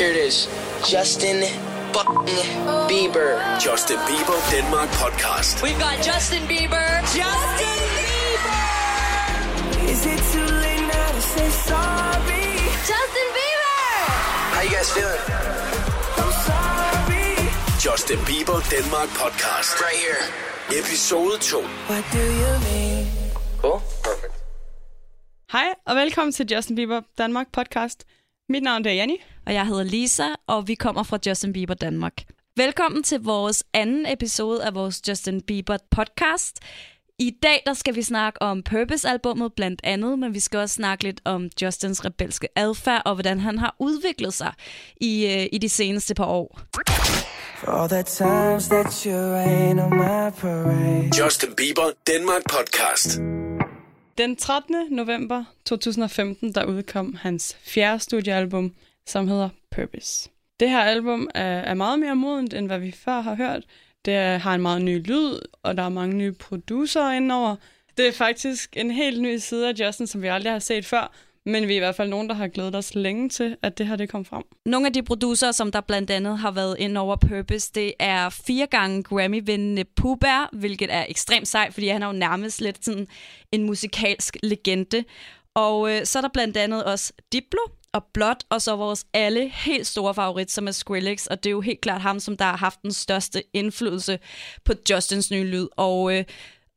Here it is. Justin fucking Bieber. Justin Bieber Denmark podcast. We've got Justin Bieber. Justin Bieber. Is it too late now to say sorry? Justin Bieber. How you guys feeling? I'm sorry. Justin Bieber Denmark podcast. Right here. Episode 2. What do you mean? Cool. Perfect. Hej og velkommen til Justin Bieber Danmark podcast. Mit navn er Janni. og jeg hedder Lisa, og vi kommer fra Justin Bieber Danmark. Velkommen til vores anden episode af vores Justin Bieber podcast. I dag der skal vi snakke om Purpose-albummet blandt andet, men vi skal også snakke lidt om Justins rebelske adfærd og hvordan han har udviklet sig i, øh, i de seneste par år. For all the times that you rain on my parade. Justin Bieber Denmark podcast. Den 13. november 2015, der udkom hans fjerde studiealbum, som hedder Purpose. Det her album er, er meget mere modent, end hvad vi før har hørt. Det har en meget ny lyd, og der er mange nye producer indover. Det er faktisk en helt ny side af Justin, som vi aldrig har set før, men vi er i hvert fald nogen, der har glædet os længe til, at det her det kom frem. Nogle af de producer, som der blandt andet har været ind over Purpose, det er fire gange Grammy-vindende Puba, hvilket er ekstremt sejt, fordi han er jo nærmest lidt sådan en musikalsk legende. Og øh, så er der blandt andet også Diplo og Blot, og så vores alle helt store favorit, som er Skrillex, og det er jo helt klart ham, som der har haft den største indflydelse på Justins nye lyd, og øh,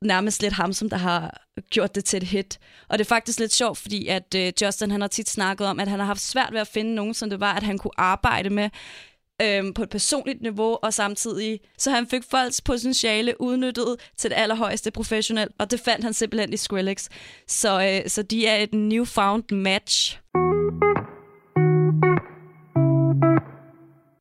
nærmest lidt ham, som der har gjort det til et hit. Og det er faktisk lidt sjovt, fordi at øh, Justin han har tit snakket om, at han har haft svært ved at finde nogen, som det var, at han kunne arbejde med øhm, på et personligt niveau, og samtidig så han fik folks potentiale udnyttet til det allerhøjeste professionelt, og det fandt han simpelthen i Skrillex. Så, øh, så de er et newfound match.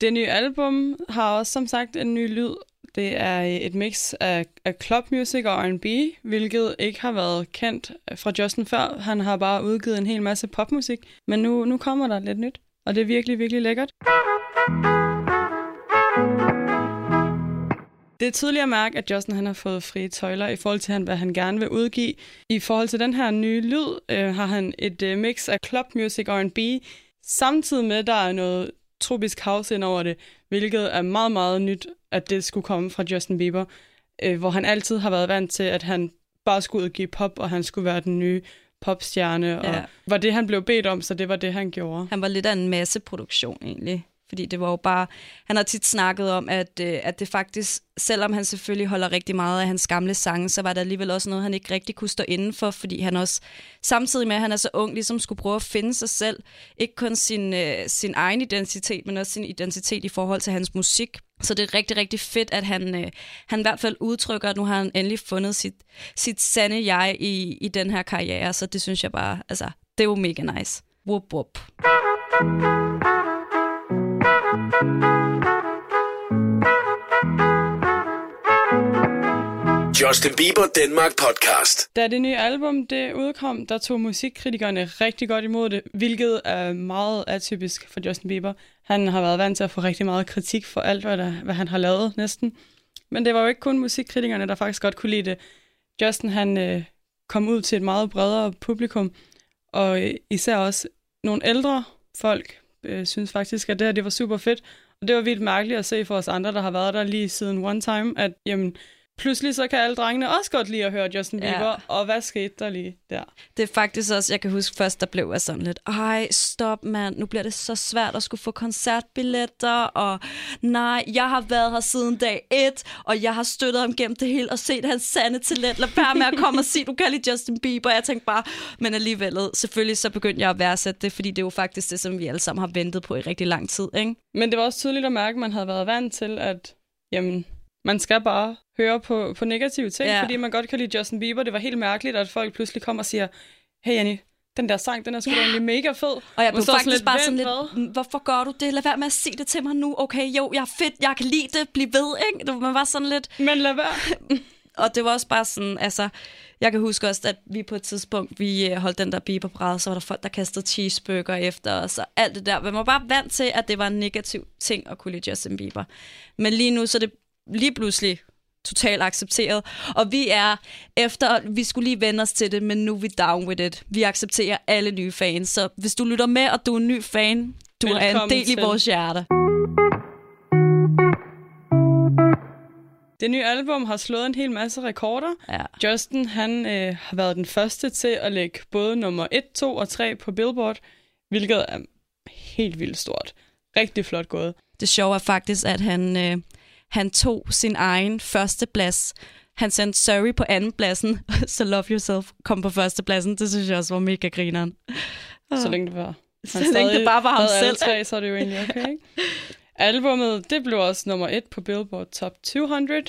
Det nye album har også som sagt en ny lyd. Det er et mix af, af club music og R&B, hvilket ikke har været kendt fra Justin før. Han har bare udgivet en hel masse popmusik, men nu, nu kommer der lidt nyt, og det er virkelig, virkelig lækkert. Det er tydeligt at mærke, at Justin han har fået frie tøjler i forhold til, hvad han gerne vil udgive. I forhold til den her nye lyd, øh, har han et øh, mix af club music og R&B, samtidig med, at der er noget tropisk house ind over det, hvilket er meget, meget nyt, at det skulle komme fra Justin Bieber, øh, hvor han altid har været vant til, at han bare skulle udgive pop, og han skulle være den nye popstjerne, og Ja. var det, han blev bedt om, så det var det, han gjorde. Han var lidt af en masseproduktion egentlig. Fordi det var jo bare... Han har tit snakket om, at, øh, at det faktisk, selvom han selvfølgelig holder rigtig meget af hans gamle sange, så var der alligevel også noget, han ikke rigtig kunne stå inden for, fordi han også, samtidig med, at han er så ung, ligesom skulle prøve at finde sig selv. Ikke kun sin, øh, sin egen identitet, men også sin identitet i forhold til hans musik. Så det er rigtig, rigtig fedt, at han, øh, han i hvert fald udtrykker, at nu har han endelig fundet sit, sit sande jeg i, i den her karriere. Så det synes jeg bare, altså, det er jo mega nice. Whoop, whoop. Justin Bieber Danmark podcast. Da det nye album det udkom, der tog musikkritikerne rigtig godt imod det, hvilket er meget atypisk for Justin Bieber. Han har været vant til at få rigtig meget kritik for alt, hvad, der, hvad han har lavet næsten. Men det var jo ikke kun musikkritikerne, der faktisk godt kunne lide det. Justin han øh, kom ud til et meget bredere publikum, og øh, især også nogle ældre folk øh, synes faktisk, at det her det var super fedt. Og det var vildt mærkeligt at se for os andre, der har været der lige siden One Time, at jamen, pludselig så kan alle drengene også godt lide at høre Justin Ja. Bieber, og hvad skete der lige der? Det er faktisk også, jeg kan huske først, der blev jeg sådan lidt, ej, stop mand, nu bliver det så svært at skulle få koncertbilletter, og nej, jeg har været her siden dag et, og jeg har støttet ham gennem det hele, og set hans sande talent, lad være med at komme og sige, du kan lide Justin Bieber, jeg tænkte bare, men alligevel, selvfølgelig så begyndte jeg at værdsætte det, fordi det er jo faktisk det, som vi alle sammen har ventet på i rigtig lang tid, ikke? Men det var også tydeligt at mærke, at man havde været vant til, at jamen, man skal bare høre på, på negative ting, Ja. fordi man godt kan lide Justin Bieber. Det var helt mærkeligt, at folk pludselig kom og siger, hey Janni, den der sang, den er sgu Ja. egentlig mega fed. Og jeg blev faktisk bare sådan "Vent, lidt, hvad?" "Mm, hvorfor gør du det? Lad være med at sige det til mig nu. Okay, jo, jeg er fedt, jeg kan lide det, bliv ved, ikke? Man var sådan lidt, Men lad være. og det var også bare sådan, altså, jeg kan huske også, at vi på et tidspunkt, vi øh, holdt den der biberbrad, så var der folk, der kastede cheeseburger efter os, og alt det der. Man var bare vant til, at det var en negativ ting at kunne lide Justin Bieber. Men lige nu, så er det lige pludselig totalt accepteret. Og vi er efter, vi skulle lige vende os til det, men nu er vi down with it. Vi accepterer alle nye fans. Så hvis du lytter med, og du er en ny fan, Du er en Velkommen del i til. vores hjerte. Det nye album har slået en hel masse rekorder. Ja. Justin han øh, har været den første til at lægge både nummer 1, 2 og 3 på Billboard, hvilket er helt vildt stort. Rigtig flot gået. Det sjove er faktisk, at han, øh, han tog sin egen første plads. Han sendte Sorry på anden pladsen, så Love Yourself kom på første pladsen. Det synes jeg også var mega grineren. Så længe det var. Så længe det bare var ham selv. tre, så er det jo egentlig okay. Ikke? Albummet, det blev også nummer 1 på Billboard Top 200,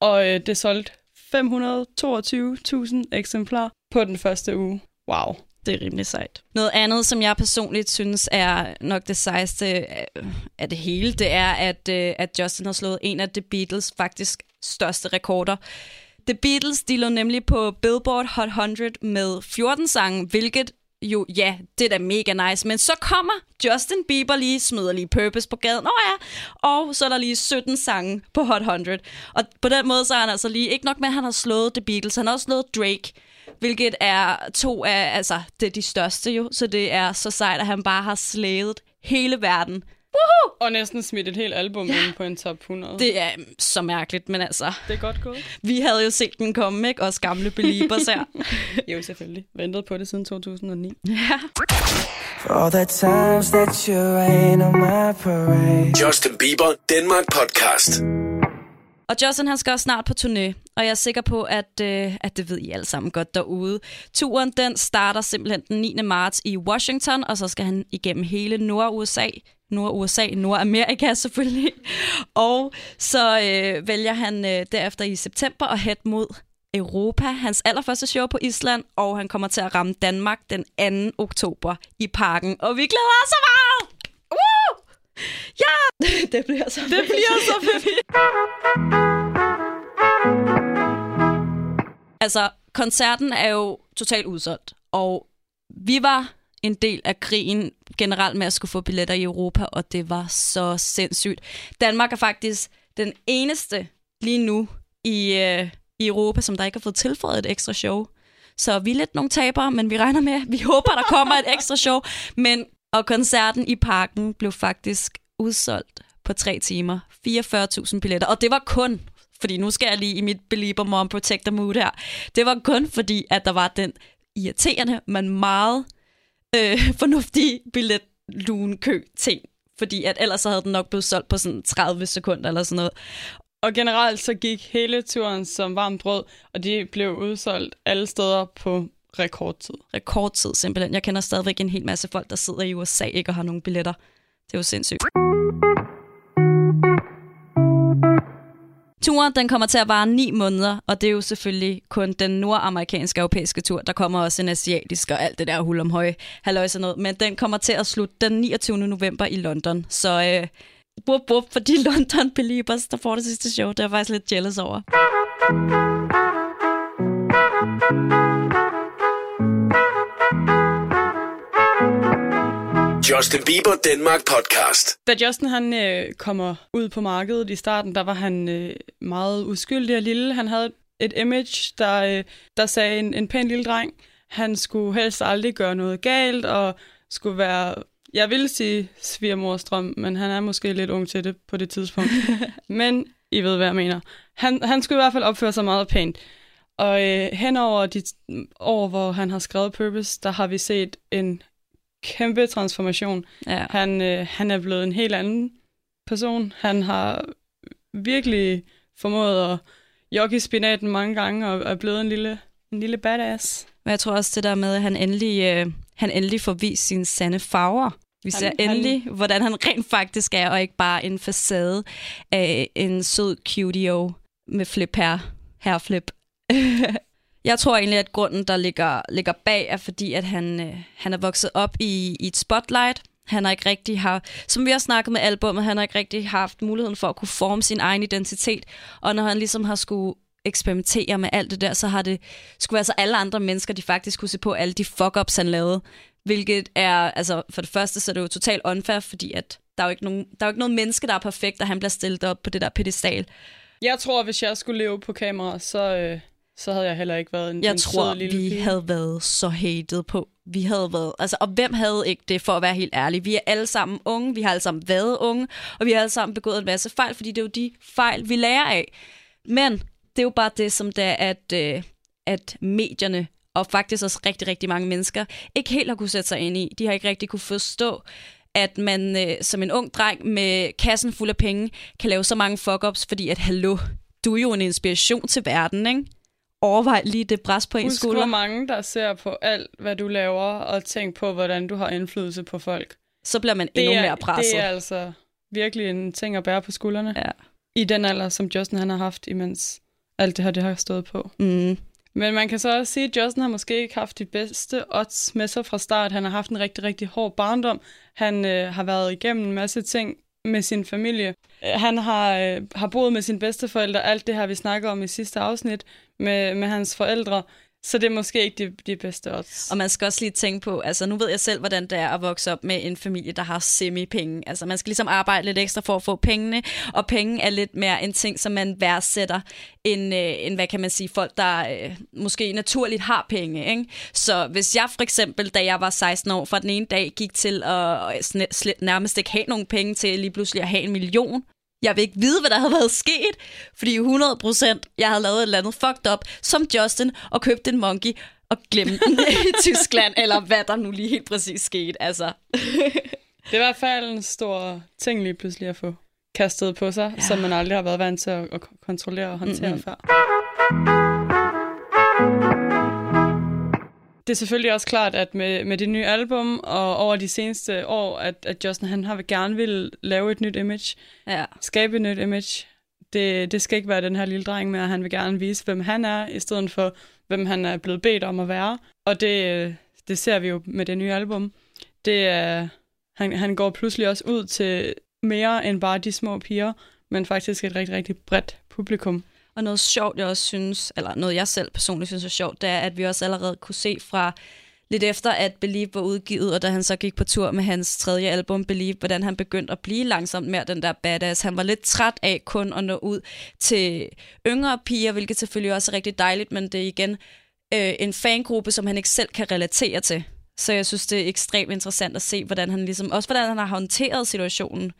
og øh, det solgte 522.000 eksemplarer på den første uge. Wow. Det er rimelig sejt. Noget andet, som jeg personligt synes er nok det sejeste øh, af det hele, det er, at, øh, at Justin har slået en af The Beatles faktisk største rekorder. The Beatles, de lå nemlig på Billboard Hot 100 med 14 sange, hvilket jo, ja, det er da mega nice. Men så kommer Justin Bieber lige, smider lige Purpose på gaden. Åh oh, ja, og så er der lige 17 sange på Hot 100. Og på den måde så er han altså lige, ikke nok med, at han har slået The Beatles, han har også slået Drake hvilket er to af, altså, det er de største jo, så det er så sejt, at han bare har slædet hele verden. Og næsten smidt et helt album ind på en top 100. Det er mm, så mærkeligt, men altså, det er godt gået. vi havde jo set den komme, ikke? Os gamle beliebers her. Jo, selvfølgelig. Ventet på det siden 2009. For all the times that you rain on my parade. Justin Bieber Danmark Podcast. Og Justin, han skal også snart på turné, og jeg er sikker på, at, øh, at det ved I alle sammen godt derude. Turen, den starter simpelthen den 9. marts i Washington, og så skal han igennem hele Nord-USA, Nord-USA, Nordamerika selvfølgelig. Og så øh, vælger han øh, derefter i september at hætte mod Europa, hans allerførste show på Island, og han kommer til at ramme Danmark den 2. oktober i parken. Og vi glæder os så meget! Ja! Det bliver så Det bliver så fedt. Altså, koncerten er jo totalt udsolgt, og vi var en del af krigen generelt med at skulle få billetter i Europa, og det var så sindssygt. Danmark er faktisk den eneste lige nu i, øh, i Europa, som der ikke har fået tilføjet et ekstra show. Så vi er lidt nogle tabere, men vi regner med, vi håber, der kommer et ekstra show. Men, og koncerten i parken blev faktisk udsolgt på tre timer. 44.000 billetter, og det var kun fordi nu skal jeg lige i mit Belieber Mom Protector mood her. Det var kun fordi, at der var den irriterende, men meget øh, fornuftige billet kø ting Fordi at ellers så havde den nok blevet solgt på sådan 30 sekunder eller sådan noget. Og generelt så gik hele turen som varmt brød, og de blev udsolgt alle steder på rekordtid. Rekordtid simpelthen. Jeg kender stadigvæk en hel masse folk, der sidder i USA ikke og har nogen billetter. Det er jo sindssygt. Turen den kommer til at vare 9 måneder, og det er jo selvfølgelig kun den nordamerikanske europæiske tur. Der kommer også en asiatisk og alt det der hul om høje halløj sådan noget. Men den kommer til at slutte den 29. november i London. Så øh, bup, bup for de London Beliebers, der får det sidste show. Det er jeg faktisk lidt jealous over. Justin Bieber Danmark Podcast. Da Justin han øh, kommer ud på markedet i starten, der var han øh, meget uskyldig og lille. Han havde et image, der, øh, der sagde en, en pæn lille dreng. Han skulle helst aldrig gøre noget galt, og skulle være, jeg vil sige svigermorstrøm, men han er måske lidt ung til det på det tidspunkt. men I ved, hvad jeg mener. Han, han skulle i hvert fald opføre sig meget pænt. Og øh, hen over de år, hvor han har skrevet Purpose, der har vi set en kæmpe transformation. Ja. Han, øh, han er blevet en helt anden person. Han har virkelig formået at jogge i spinaten mange gange, og er blevet en lille, en lille badass. Men jeg tror også det der med, at han endelig, øh, han endelig får vist sine sande farver. Vi ser Han- endelig, hvordan han rent faktisk er, og ikke bare en facade af en sød cutio med flip her. Her flip. jeg tror egentlig, at grunden, der ligger, ligger bag, er fordi, at han, øh, han er vokset op i, i et spotlight. Han har ikke rigtig har, som vi har snakket med albummet, han har ikke rigtig haft muligheden for at kunne forme sin egen identitet. Og når han ligesom har skulle eksperimentere med alt det der, så har det skulle være så alle andre mennesker, de faktisk kunne se på alle de fuck-ups, han lavede. Hvilket er, altså for det første, så er det jo totalt unfair, fordi at der er jo ikke nogen, der er jo ikke noget menneske, der er perfekt, og han bliver stillet op på det der pedestal. Jeg tror, hvis jeg skulle leve på kamera, så, øh, så havde jeg heller ikke været en, Jeg en tror, lille vi pige. havde været så hated på. Vi havde været, altså, og hvem havde ikke det, for at være helt ærlig? Vi er alle sammen unge, vi har alle sammen været unge, og vi har alle sammen begået en masse fejl, fordi det er jo de fejl, vi lærer af. Men det er jo bare det, som det er, at, øh, at medierne og faktisk også rigtig, rigtig mange mennesker ikke helt har kunne sætte sig ind i. De har ikke rigtig kunne forstå, at man øh, som en ung dreng med kassen fuld af penge kan lave så mange fuck-ups, fordi at, hallo, du er jo en inspiration til verden, ikke? Overvej lige det pres på en Husk, skulder. mange der ser på alt, hvad du laver, og tænk på, hvordan du har indflydelse på folk. Så bliver man endnu er, mere presset. Det er altså virkelig en ting at bære på skuldrene. Ja. I den alder, som Justin han har haft, imens alt det her det har stået på. Mm. Men man kan så også sige, at Justin har måske ikke haft de bedste odds med sig fra start. Han har haft en rigtig, rigtig hård barndom. Han øh, har været igennem en masse ting med sin familie. Øh, han har, øh, har boet med sine bedsteforældre, alt det her, vi snakker om i sidste afsnit, med, med hans forældre. Så det er måske ikke de, de bedste odds. Og man skal også lige tænke på, altså nu ved jeg selv, hvordan det er at vokse op med en familie, der har semi-penge. Altså man skal ligesom arbejde lidt ekstra for at få pengene, og penge er lidt mere en ting, som man værdsætter, end, øh, end hvad kan man sige, folk, der øh, måske naturligt har penge. Ikke? Så hvis jeg for eksempel, da jeg var 16 år, fra den ene dag gik til at øh, at nærmest ikke have nogen penge til lige pludselig at have en million, jeg vil ikke vide, hvad der havde været sket, fordi 100% jeg havde lavet et eller andet fucked up, som Justin, og købt en monkey og glemt den i Tyskland, eller hvad der nu lige helt præcis skete. Altså. Det er i hvert fald en stor ting lige pludselig at få kastet på sig, ja. som man aldrig har været vant til at, at kontrollere og håndtere mm-hmm. før. Det er selvfølgelig også klart, at med, med det nye album og over de seneste år, at, at Justin han har gerne vil lave et nyt image, Ja. skabe et nyt image. Det, det skal ikke være den her lille dreng med, at han vil gerne vise, hvem han er, i stedet for, hvem han er blevet bedt om at være. Og det, det ser vi jo med det nye album. Det er, han, han går pludselig også ud til mere end bare de små piger, men faktisk et rigtig, rigtig bredt publikum. Og noget sjovt, jeg også synes, eller noget jeg selv personligt synes er sjovt, det er, at vi også allerede kunne se fra lidt efter, at Believe var udgivet, og da han så gik på tur med hans tredje album, Believe, hvordan han begyndte at blive langsomt mere den der badass. Han var lidt træt af kun at nå ud til yngre piger, hvilket selvfølgelig også er rigtig dejligt, men det er igen øh, en fangruppe, som han ikke selv kan relatere til. Så jeg synes, det er ekstremt interessant at se, hvordan han ligesom, også hvordan han har håndteret situationen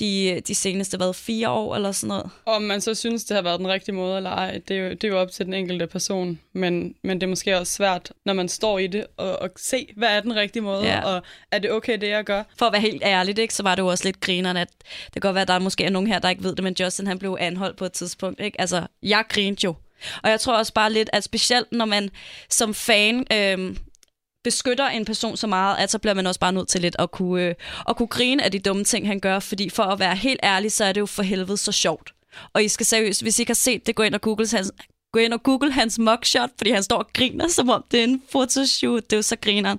de, de seneste, hvad, fire år eller sådan noget. Om man så synes, det har været den rigtige måde eller ej, det er jo, det er jo op til den enkelte person. Men, men det er måske også svært, når man står i det, og, og se, hvad er den rigtige måde, Ja. og er det okay, det jeg gør? For at være helt ærligt, ikke, så var det jo også lidt grineren, at det kan godt være, at der måske er nogen her, der ikke ved det, men Justin han blev anholdt på et tidspunkt. Ikke? Altså, jeg grinede jo. Og jeg tror også bare lidt, at specielt når man som fan øhm, beskytter en person så meget, at så bliver man også bare nødt til lidt at kunne, øh, at kunne grine af de dumme ting, han gør. Fordi for at være helt ærlig, så er det jo for helvede så sjovt. Og I skal seriøst, hvis I ikke har set det, gå ind og google hans, gå ind og google hans mugshot, fordi han står og griner, som om det er en fotoshoot. Det er jo så grineren.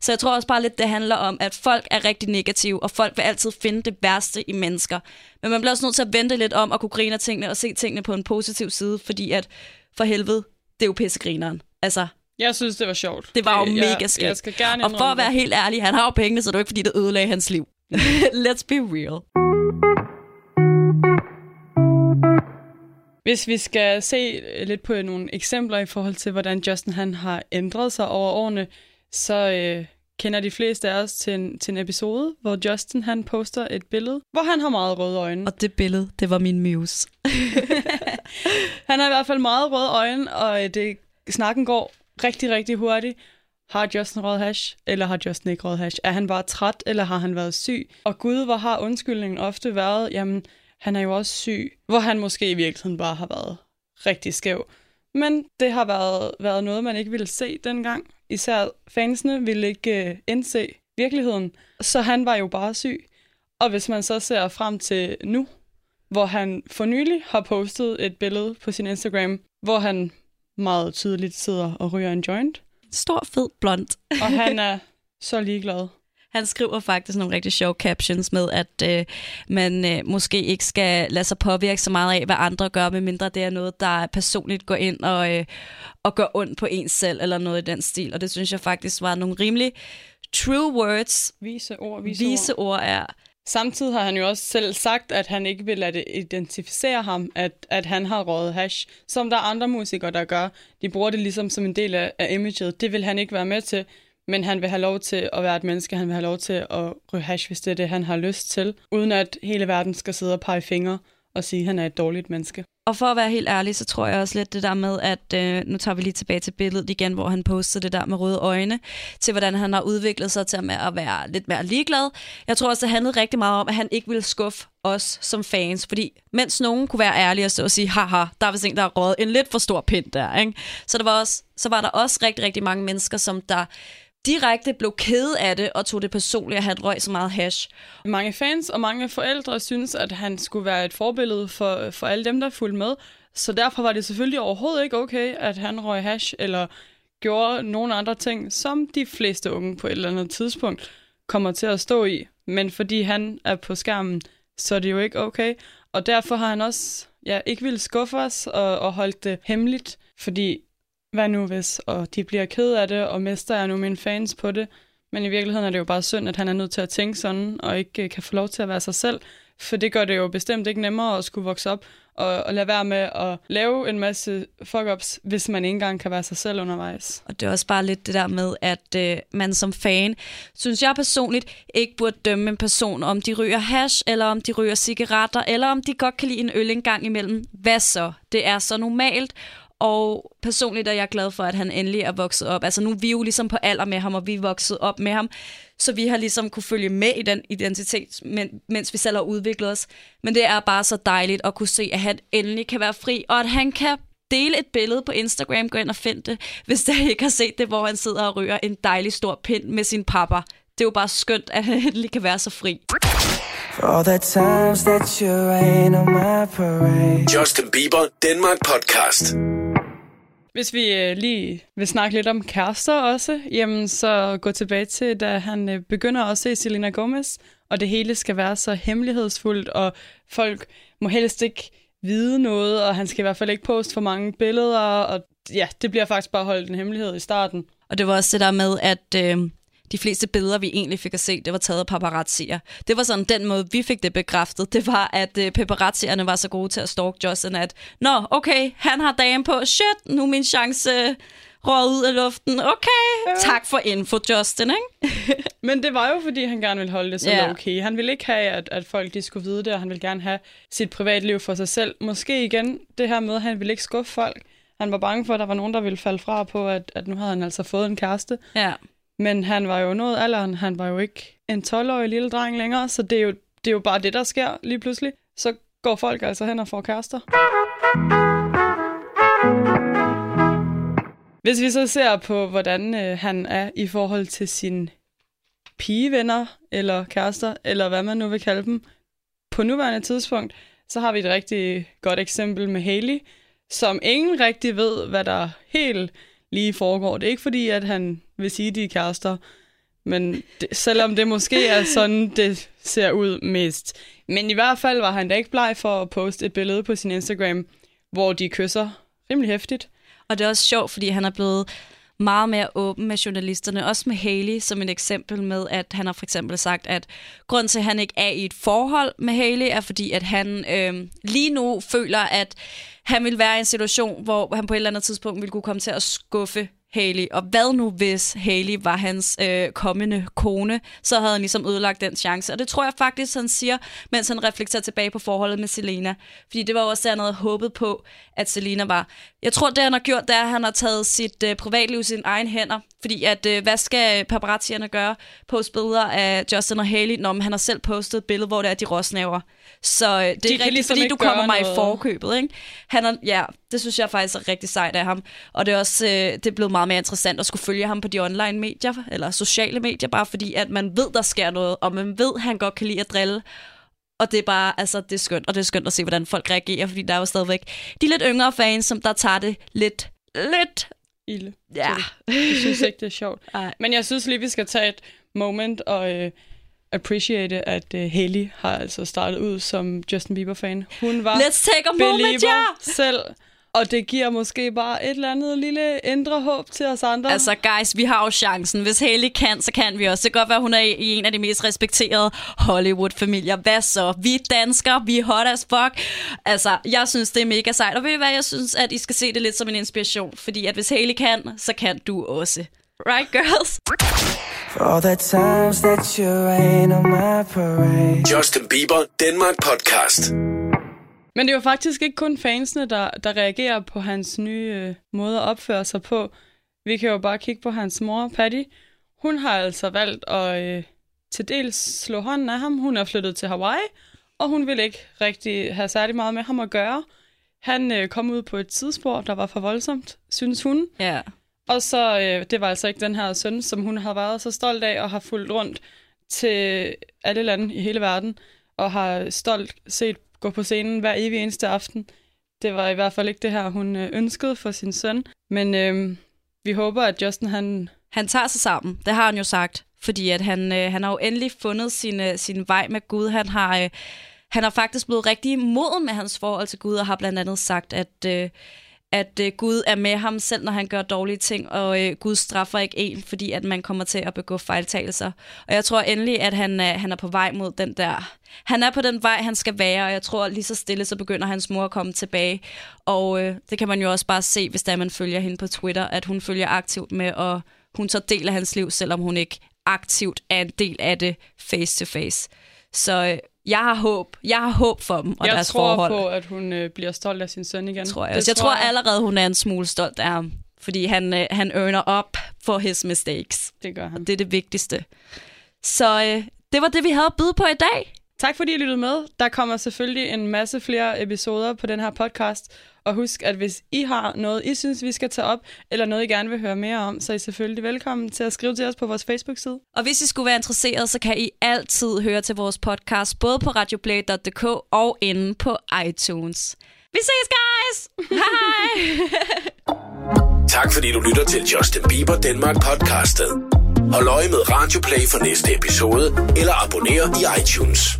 Så jeg tror også bare lidt, det handler om, at folk er rigtig negative, og folk vil altid finde det værste i mennesker. Men man bliver også nødt til at vente lidt om at kunne grine af tingene og se tingene på en positiv side, fordi at for helvede, det er jo pissegrineren. Altså, jeg synes, det var sjovt. det var jo jeg, mega skægt. Jeg skal gerne Og for at være helt ærlig, han har jo pengene, så det er ikke, fordi det ødelagde hans liv. Let's be real. Hvis vi skal se lidt på nogle eksempler i forhold til, hvordan Justin han har ændret sig over årene, så øh, kender de fleste af os til en, til en episode, hvor Justin han poster et billede, hvor han har meget røde øjne. Og det billede, det var min muse. Han har i hvert fald meget røde øjne, og øh, det, snakken går rigtig, rigtig hurtigt. Har Justin røget hash, eller har Justin ikke røget hash? Er han bare træt, eller har han været syg? Og gud, hvor har undskyldningen ofte været, jamen, han er jo også syg, hvor han måske i virkeligheden bare har været rigtig skæv. Men det har været, været noget, man ikke ville se dengang. Især fansene ville ikke øh, indse virkeligheden. Så han var jo bare syg. Og hvis man så ser frem til nu, hvor han for nylig har postet et billede på sin Instagram, hvor han meget tydeligt sidder og ryger en joint, Stor, fed, blond. og han er så ligeglad. Han skriver faktisk nogle rigtig sjove captions med, at øh, man øh, måske ikke skal lade sig påvirke så meget af, hvad andre gør, medmindre det er noget, der personligt går ind og, øh, og gør ondt på ens selv, eller noget i den stil. Og det synes jeg faktisk var nogle rimelig true words. Vise ord, vise, Vise ord. ord er Samtidig har han jo også selv sagt, at han ikke vil lade det identificere ham, at, at han har røget hash, som der er andre musikere, der gør. De bruger det ligesom som en del af, af imaget. Det vil han ikke være med til, men han vil have lov til at være et menneske. Han vil have lov til at ryge hash, hvis det er det, han har lyst til, uden at hele verden skal sidde og pege fingre og sige, at han er et dårligt menneske. Og for at være helt ærlig, så tror jeg også lidt det der med, at øh, nu tager vi lige tilbage til billedet igen, hvor han postede det der med røde øjne, til hvordan han har udviklet sig til at være lidt mere ligeglad. Jeg tror også, det handlede rigtig meget om, at han ikke ville skuffe os som fans, fordi mens nogen kunne være ærlige og stå og sige, haha, der er vist en, der har røget en lidt for stor pind der, ikke? Så, der var også, så var der også rigtig, rigtig mange mennesker, som der direkte blev ked af det og tog det personligt, at han røg så meget hash. Mange fans og mange forældre synes, at han skulle være et forbillede for, for alle dem, der fulgte med. Så derfor var det selvfølgelig overhovedet ikke okay, at han røg hash eller gjorde nogle andre ting, som de fleste unge på et eller andet tidspunkt kommer til at stå i. Men fordi han er på skærmen, så er det jo ikke okay. Og derfor har han også ja, ikke ville skuffe os og, og holdt det hemmeligt, fordi hvad nu hvis, og de bliver ked af det, og mister jeg nu mine fans på det. Men i virkeligheden er det jo bare synd, at han er nødt til at tænke sådan, og ikke øh, kan få lov til at være sig selv. For det gør det jo bestemt ikke nemmere at skulle vokse op og, og lade være med at lave en masse fuck-ups, hvis man ikke engang kan være sig selv undervejs. Og det er også bare lidt det der med, at øh, man som fan, synes jeg personligt, ikke burde dømme en person, om de ryger hash, eller om de ryger cigaretter, eller om de godt kan lide en øl en gang imellem. Hvad så? Det er så normalt, og personligt er jeg glad for, at han endelig er vokset op. Altså nu er vi jo ligesom på alder med ham, og vi er vokset op med ham. Så vi har ligesom kunne følge med i den identitet, mens vi selv har udviklet os. Men det er bare så dejligt at kunne se, at han endelig kan være fri, og at han kan dele et billede på Instagram, gå ind og find det, hvis der ikke har set det, hvor han sidder og ryger en dejlig stor pind med sin pappa. Det er jo bare skønt, at han endelig kan være så fri. For all the times that you rain on my parade. Justin Bieber Danmark podcast. Hvis vi øh, lige vil snakke lidt om kærester også, jamen så gå tilbage til, da han øh, begynder at se Selena Gomez, og det hele skal være så hemmelighedsfuldt, og folk må helst ikke vide noget, og han skal i hvert fald ikke poste for mange billeder, og ja, det bliver faktisk bare holdt en hemmelighed i starten. Og det var også det der med, at øh, de fleste billeder, vi egentlig fik at se, det var taget af paparazzier. Det var sådan den måde, vi fik det bekræftet. Det var, at uh, paparazzierne var så gode til at stalk Justin, at Nå, okay, han har dagen på. Shit, nu er min chance uh, røget ud af luften. Okay, ja. tak for info, Justin, ikke? Men det var jo, fordi han gerne ville holde det så ja. okay. Han ville ikke have, at, at folk de skulle vide det, og han ville gerne have sit privatliv for sig selv. Måske igen det her med, at han ville ikke skuffe folk. Han var bange for, at der var nogen, der ville falde fra på, at, at nu havde han altså fået en kæreste. Ja. Men han var jo nået alderen. Han var jo ikke en 12-årig lille dreng længere, så det er, jo, det er jo bare det, der sker lige pludselig. Så går folk altså hen og får kærester. Hvis vi så ser på, hvordan øh, han er i forhold til sine pigevenner, eller kærester, eller hvad man nu vil kalde dem, på nuværende tidspunkt, så har vi et rigtig godt eksempel med Haley, som ingen rigtig ved, hvad der helt lige foregår. Det er ikke fordi, at han vil sige, at de er kærester, men det, selvom det måske er sådan, det ser ud mest. Men i hvert fald var han da ikke bleg for at poste et billede på sin Instagram, hvor de kysser rimelig hæftigt. Og det er også sjovt, fordi han er blevet meget mere åben med journalisterne, også med Haley som et eksempel med, at han har for eksempel sagt, at grund til, at han ikke er i et forhold med Haley, er fordi, at han øh, lige nu føler, at han vil være i en situation, hvor han på et eller andet tidspunkt vil kunne komme til at skuffe Haley. Og hvad nu, hvis Haley var hans øh, kommende kone, så havde han ligesom ødelagt den chance. Og det tror jeg faktisk, han siger, mens han reflekterer tilbage på forholdet med Selena. Fordi det var også det, han havde håbet på, at Selena var. Jeg tror, det han har gjort, det er, at han har taget sit øh, privatliv i sine egne hænder. Fordi at, øh, hvad skal paparazzierne gøre? Poste billeder af Justin og Haley, når han har selv postet et billede, hvor det er de råsnæver. Så øh, det er de rigtigt, ligesom fordi du kommer mig noget. i forkøbet. Ikke? Han er, ja, det synes jeg faktisk er rigtig sejt af ham. Og det er også øh, det er blevet meget mere interessant at skulle følge ham på de online medier, eller sociale medier, bare fordi at man ved, der sker noget, og man ved, han godt kan lide at drille. Og det er bare, altså, det er skønt, og det er skønt at se, hvordan folk reagerer, fordi der er jo stadigvæk de lidt yngre fans, som der tager det lidt, lidt ilde. Ja. Jeg synes ikke, det er sjovt. Ej. Men jeg synes lige, vi skal tage et moment og øh, appreciate, at uh, Haley har altså startet ud som Justin Bieber-fan. Hun var Let's take a moment, ja! selv, Og det giver måske bare et eller andet lille indre håb til os andre. Altså, guys, vi har jo chancen. Hvis Haley kan, så kan vi også. Det kan godt være, hun er i en af de mest respekterede Hollywood-familier. Hvad så? Vi er danskere, vi er hot as fuck. Altså, jeg synes, det er mega sejt. Og ved I hvad, jeg synes, at I skal se det lidt som en inspiration. Fordi at hvis Haley kan, så kan du også. Right, girls? For all the times that you rain on my parade. Justin Bieber Danmark Podcast. Men det er jo faktisk ikke kun fansene, der, der reagerer på hans nye øh, måde at opføre sig på. Vi kan jo bare kigge på hans mor, Patty. Hun har altså valgt at øh, til dels slå hånden af ham. Hun er flyttet til Hawaii, og hun vil ikke rigtig have særlig meget med ham at gøre. Han øh, kom ud på et tidsspor, der var for voldsomt, synes hun. Ja. Og så, øh, det var altså ikke den her søn, som hun har været så stolt af og har fulgt rundt til alle lande i hele verden, og har stolt set gå på scenen hver evig eneste aften. Det var i hvert fald ikke det her, hun øh, ønskede for sin søn. Men øh, vi håber, at Justin han... Han tager sig sammen, det har han jo sagt. Fordi at han, øh, han har jo endelig fundet sin, øh, sin vej med Gud. Han har, øh, han har faktisk blevet rigtig moden med hans forhold til Gud, og har blandt andet sagt, at... Øh, at øh, Gud er med ham selv, når han gør dårlige ting, og øh, Gud straffer ikke en, fordi at man kommer til at begå fejltagelser. Og jeg tror endelig, at han, øh, han er på vej mod den der... Han er på den vej, han skal være, og jeg tror lige så stille, så begynder hans mor at komme tilbage. Og øh, det kan man jo også bare se, hvis der man følger hende på Twitter, at hun følger aktivt med, og hun tager del af hans liv, selvom hun ikke aktivt er en del af det face to face. Så øh, jeg har håb. Jeg har håb for dem og jeg deres tror forhold. på, at hun øh, bliver stolt af sin søn igen. tror jeg. Det også. jeg tror allerede, hun er en smule stolt af ham. Fordi han, øh, han earner op for his mistakes. Det gør han. Og det er det vigtigste. Så øh, det var det, vi havde at byde på i dag. Tak fordi I lyttede med. Der kommer selvfølgelig en masse flere episoder på den her podcast. Og husk, at hvis I har noget, I synes, vi skal tage op, eller noget, I gerne vil høre mere om, så er I selvfølgelig velkommen til at skrive til os på vores Facebook-side. Og hvis I skulle være interesseret, så kan I altid høre til vores podcast, både på radioplay.dk og inde på iTunes. Vi ses, guys! Hej! Tak fordi du lytter til Justin Bieber Danmark Podcastet. Hold øje med Radioplay for næste episode, eller abonner i iTunes.